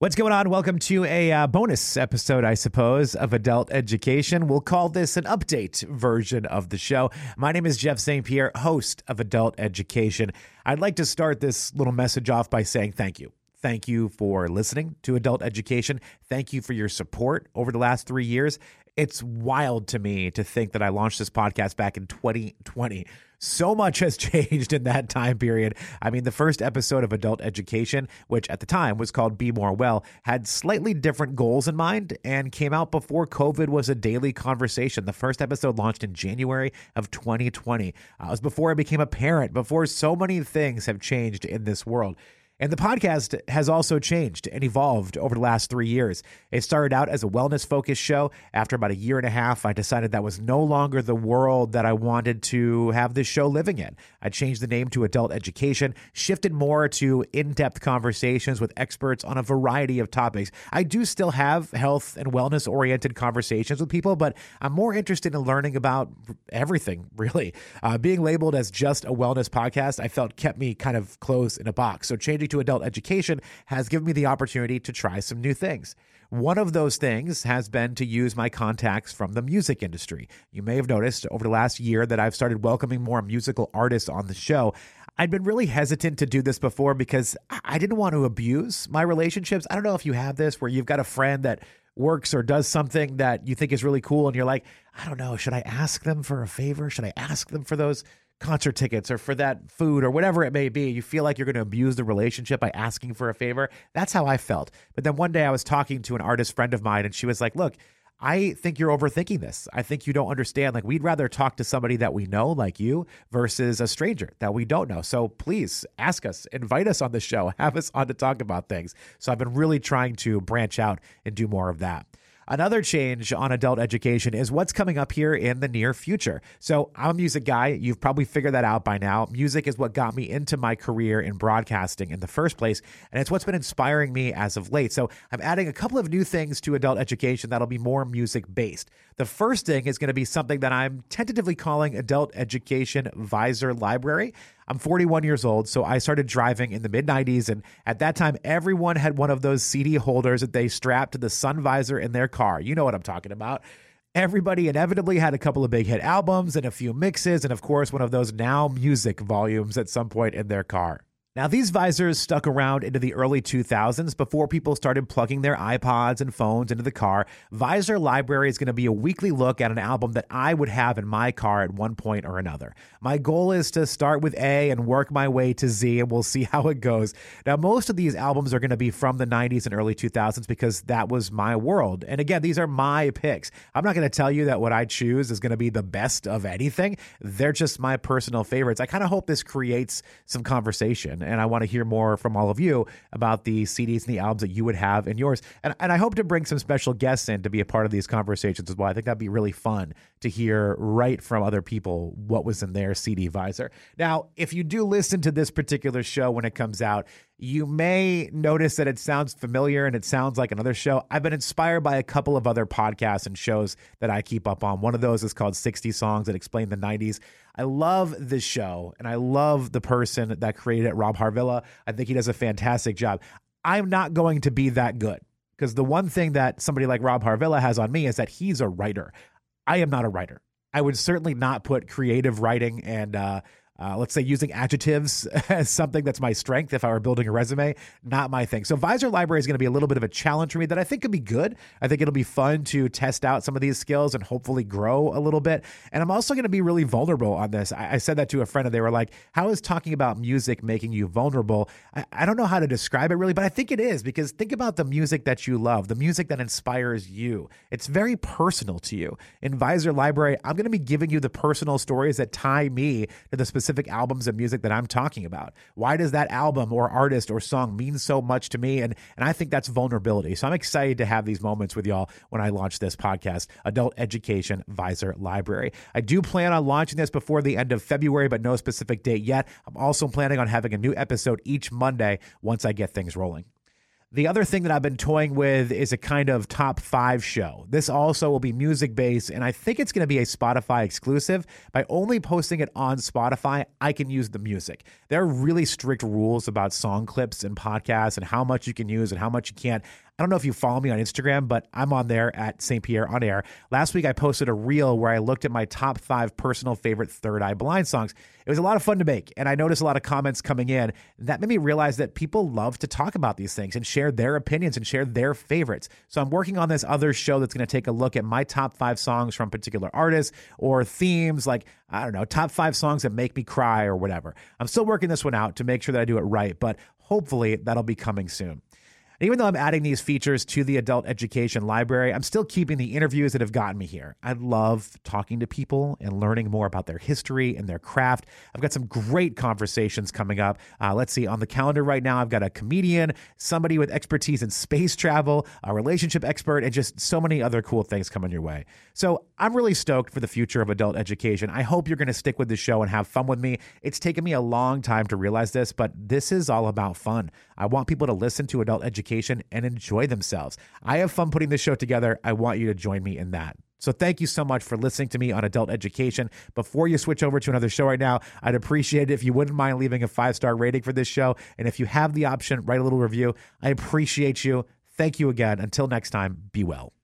What's going on? Welcome to a uh, bonus episode, I suppose, of Adult Education. We'll call this an update version of the show. My name is Jeff St. Pierre, host of Adult Education. I'd like to start this little message off by saying thank you. Thank you for listening to Adult Education. Thank you for your support over the last three years. It's wild to me to think that I launched this podcast back in 2020 so much has changed in that time period. I mean, the first episode of Adult Education, which at the time was called Be More Well, had slightly different goals in mind and came out before COVID was a daily conversation. The first episode launched in January of 2020. Uh, it was before I became a parent, before so many things have changed in this world. And the podcast has also changed and evolved over the last three years. It started out as a wellness focused show. After about a year and a half, I decided that was no longer the world that I wanted to have this show living in. I changed the name to Adult Education, shifted more to in depth conversations with experts on a variety of topics. I do still have health and wellness oriented conversations with people, but I'm more interested in learning about everything, really. Uh, being labeled as just a wellness podcast, I felt kept me kind of closed in a box. So changing to adult education has given me the opportunity to try some new things. One of those things has been to use my contacts from the music industry. You may have noticed over the last year that I've started welcoming more musical artists on the show. I'd been really hesitant to do this before because I didn't want to abuse my relationships. I don't know if you have this where you've got a friend that works or does something that you think is really cool and you're like, I don't know, should I ask them for a favor? Should I ask them for those concert tickets or for that food or whatever it may be. You feel like you're going to abuse the relationship by asking for a favor. That's how I felt. But then one day I was talking to an artist friend of mine and she was like, Look, I think you're overthinking this. I think you don't understand. Like, we'd rather talk to somebody that we know, like you, versus a stranger that we don't know. So please ask us, invite us on the show, have us on to talk about things. So I've been really trying to branch out and do more of that. Another change on adult education is what's coming up here in the near future. So, I'm a music guy. You've probably figured that out by now. Music is what got me into my career in broadcasting in the first place, and it's what's been inspiring me as of late. So, I'm adding a couple of new things to adult education that'll be more music based. The first thing is going to be something that I'm tentatively calling Adult Education Visor Library. I'm 41 years old, so I started driving in the mid 90s. And at that time, everyone had one of those CD holders that they strapped to the sun visor in their car. You know what I'm talking about. Everybody inevitably had a couple of big hit albums and a few mixes, and of course, one of those now music volumes at some point in their car. Now, these visors stuck around into the early 2000s before people started plugging their iPods and phones into the car. Visor Library is going to be a weekly look at an album that I would have in my car at one point or another. My goal is to start with A and work my way to Z, and we'll see how it goes. Now, most of these albums are going to be from the 90s and early 2000s because that was my world. And again, these are my picks. I'm not going to tell you that what I choose is going to be the best of anything, they're just my personal favorites. I kind of hope this creates some conversation and I want to hear more from all of you about the CDs and the albums that you would have in yours. And, and I hope to bring some special guests in to be a part of these conversations as well. I think that'd be really fun to hear right from other people what was in their CD visor. Now, if you do listen to this particular show when it comes out, you may notice that it sounds familiar and it sounds like another show. I've been inspired by a couple of other podcasts and shows that I keep up on. One of those is called 60 Songs that explain the 90s. I love this show and I love the person that created it, Rob Harvilla. I think he does a fantastic job. I'm not going to be that good because the one thing that somebody like Rob Harvilla has on me is that he's a writer. I am not a writer. I would certainly not put creative writing and uh, uh, let's say using adjectives as something that's my strength if I were building a resume, not my thing. So Visor Library is going to be a little bit of a challenge for me that I think could be good. I think it'll be fun to test out some of these skills and hopefully grow a little bit. And I'm also going to be really vulnerable on this. I, I said that to a friend and they were like, how is talking about music making you vulnerable? I, I don't know how to describe it really, but I think it is because think about the music that you love, the music that inspires you. It's very personal to you. In Visor Library, I'm going to be giving you the personal stories that tie me to the specific specific albums of music that I'm talking about? Why does that album or artist or song mean so much to me? And and I think that's vulnerability. So I'm excited to have these moments with y'all when I launch this podcast, Adult Education Visor Library. I do plan on launching this before the end of February, but no specific date yet. I'm also planning on having a new episode each Monday once I get things rolling. The other thing that I've been toying with is a kind of top five show. This also will be music based, and I think it's going to be a Spotify exclusive. By only posting it on Spotify, I can use the music. There are really strict rules about song clips and podcasts and how much you can use and how much you can't. I don't know if you follow me on Instagram, but I'm on there at St. Pierre on air. Last week, I posted a reel where I looked at my top five personal favorite Third Eye Blind songs. It was a lot of fun to make, and I noticed a lot of comments coming in. That made me realize that people love to talk about these things and share their opinions and share their favorites. So I'm working on this other show that's going to take a look at my top five songs from particular artists or themes, like, I don't know, top five songs that make me cry or whatever. I'm still working this one out to make sure that I do it right, but hopefully that'll be coming soon. And even though I'm adding these features to the adult education library, I'm still keeping the interviews that have gotten me here. I love talking to people and learning more about their history and their craft. I've got some great conversations coming up. Uh, let's see, on the calendar right now, I've got a comedian, somebody with expertise in space travel, a relationship expert, and just so many other cool things coming your way. So I'm really stoked for the future of adult education. I hope you're going to stick with the show and have fun with me. It's taken me a long time to realize this, but this is all about fun. I want people to listen to adult education and enjoy themselves. I have fun putting this show together. I want you to join me in that. So thank you so much for listening to me on adult education. Before you switch over to another show right now, I'd appreciate it if you wouldn't mind leaving a five star rating for this show. And if you have the option, write a little review. I appreciate you. Thank you again. Until next time, be well.